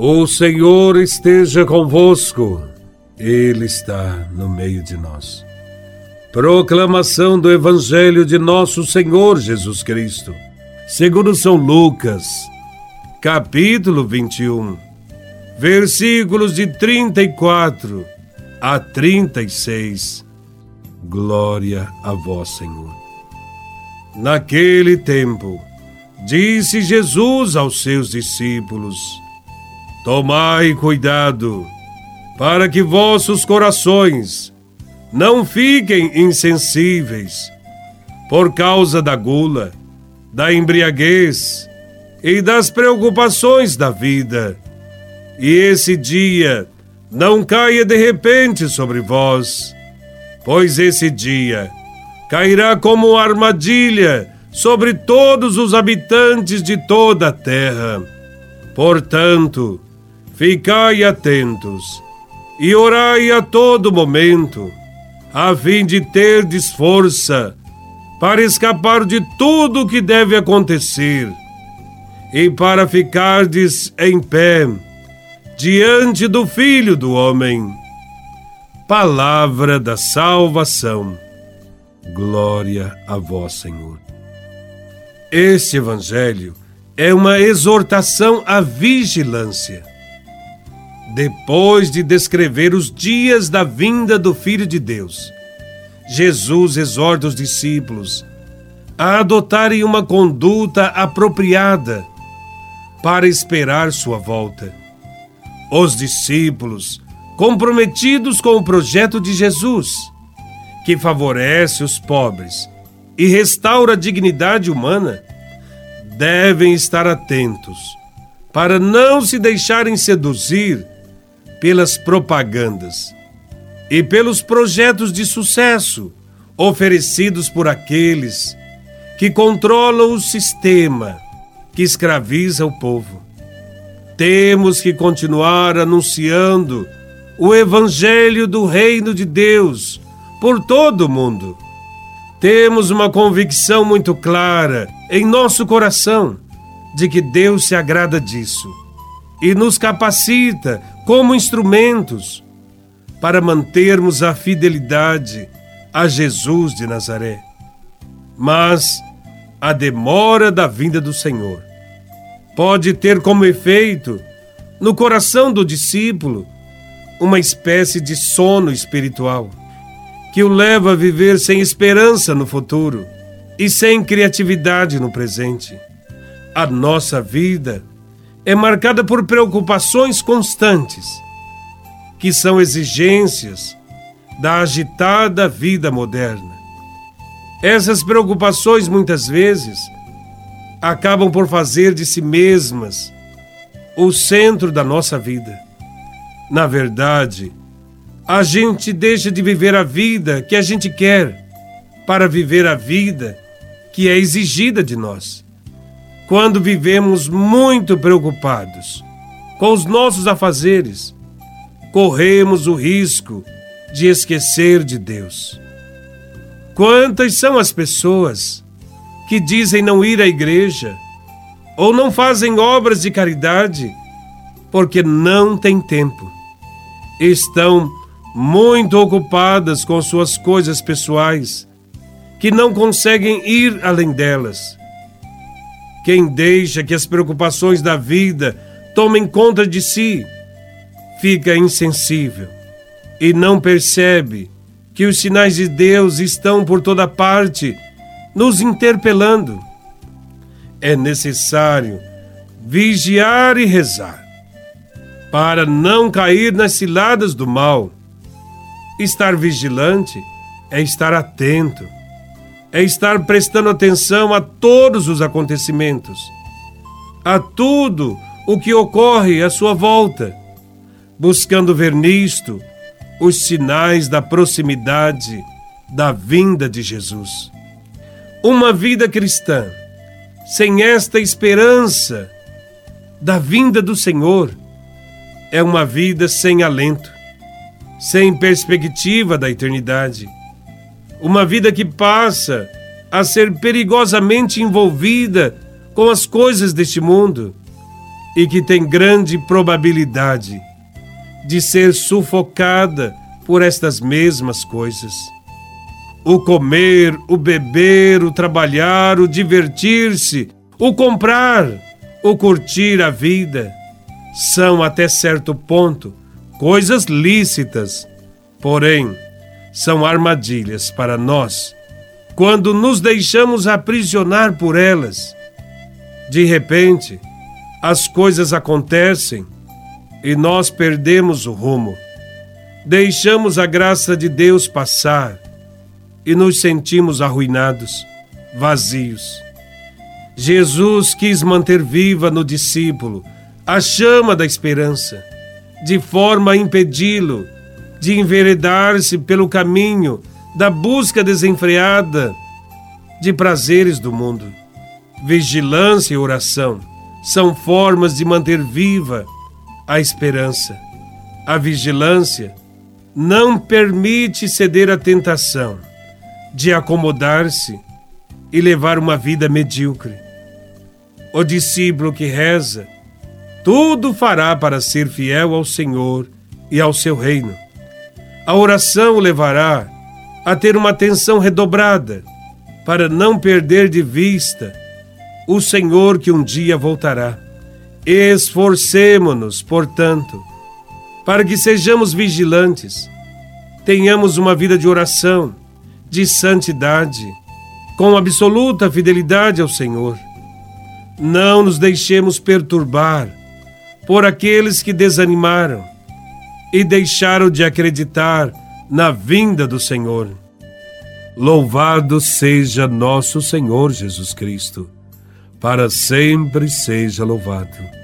O Senhor esteja convosco, Ele está no meio de nós. Proclamação do Evangelho de Nosso Senhor Jesus Cristo, segundo São Lucas, capítulo 21, versículos de 34 a 36. Glória a Vós, Senhor. Naquele tempo, disse Jesus aos seus discípulos: Tomai cuidado, para que vossos corações não fiquem insensíveis por causa da gula, da embriaguez e das preocupações da vida. E esse dia não caia de repente sobre vós, pois esse dia cairá como armadilha sobre todos os habitantes de toda a terra. Portanto, Ficai atentos e orai a todo momento, a fim de terdes força para escapar de tudo o que deve acontecer e para ficardes em pé diante do Filho do Homem. Palavra da salvação. Glória a vós, Senhor. Este Evangelho é uma exortação à vigilância depois de descrever os dias da vinda do Filho de Deus, Jesus exorta os discípulos a adotarem uma conduta apropriada para esperar sua volta. Os discípulos, comprometidos com o projeto de Jesus, que favorece os pobres e restaura a dignidade humana, devem estar atentos para não se deixarem seduzir pelas propagandas e pelos projetos de sucesso oferecidos por aqueles que controlam o sistema que escraviza o povo. Temos que continuar anunciando o Evangelho do Reino de Deus por todo o mundo. Temos uma convicção muito clara em nosso coração de que Deus se agrada disso e nos capacita como instrumentos para mantermos a fidelidade a Jesus de Nazaré. Mas a demora da vinda do Senhor pode ter como efeito, no coração do discípulo, uma espécie de sono espiritual que o leva a viver sem esperança no futuro e sem criatividade no presente. A nossa vida é marcada por preocupações constantes, que são exigências da agitada vida moderna. Essas preocupações, muitas vezes, acabam por fazer de si mesmas o centro da nossa vida. Na verdade, a gente deixa de viver a vida que a gente quer para viver a vida que é exigida de nós quando vivemos muito preocupados com os nossos afazeres, corremos o risco de esquecer de Deus. Quantas são as pessoas que dizem não ir à igreja ou não fazem obras de caridade porque não têm tempo? Estão muito ocupadas com suas coisas pessoais que não conseguem ir além delas quem deixa que as preocupações da vida tomem conta de si fica insensível e não percebe que os sinais de Deus estão por toda parte nos interpelando. É necessário vigiar e rezar para não cair nas ciladas do mal. Estar vigilante é estar atento é estar prestando atenção a todos os acontecimentos, a tudo o que ocorre à sua volta, buscando ver nisto os sinais da proximidade da vinda de Jesus. Uma vida cristã sem esta esperança da vinda do Senhor é uma vida sem alento, sem perspectiva da eternidade uma vida que passa a ser perigosamente envolvida com as coisas deste mundo e que tem grande probabilidade de ser sufocada por estas mesmas coisas. O comer, o beber, o trabalhar, o divertir-se, o comprar, o curtir a vida, são até certo ponto coisas lícitas, porém são armadilhas para nós quando nos deixamos aprisionar por elas. De repente, as coisas acontecem e nós perdemos o rumo. Deixamos a graça de Deus passar e nos sentimos arruinados, vazios. Jesus quis manter viva no discípulo a chama da esperança, de forma a impedi-lo de enveredar-se pelo caminho da busca desenfreada de prazeres do mundo. Vigilância e oração são formas de manter viva a esperança. A vigilância não permite ceder à tentação de acomodar-se e levar uma vida medíocre. O discípulo que reza, tudo fará para ser fiel ao Senhor e ao seu reino. A oração o levará a ter uma atenção redobrada para não perder de vista o Senhor que um dia voltará. Esforcemo-nos, portanto, para que sejamos vigilantes, tenhamos uma vida de oração, de santidade, com absoluta fidelidade ao Senhor. Não nos deixemos perturbar por aqueles que desanimaram e deixaram de acreditar na vinda do Senhor. Louvado seja nosso Senhor Jesus Cristo, para sempre seja louvado.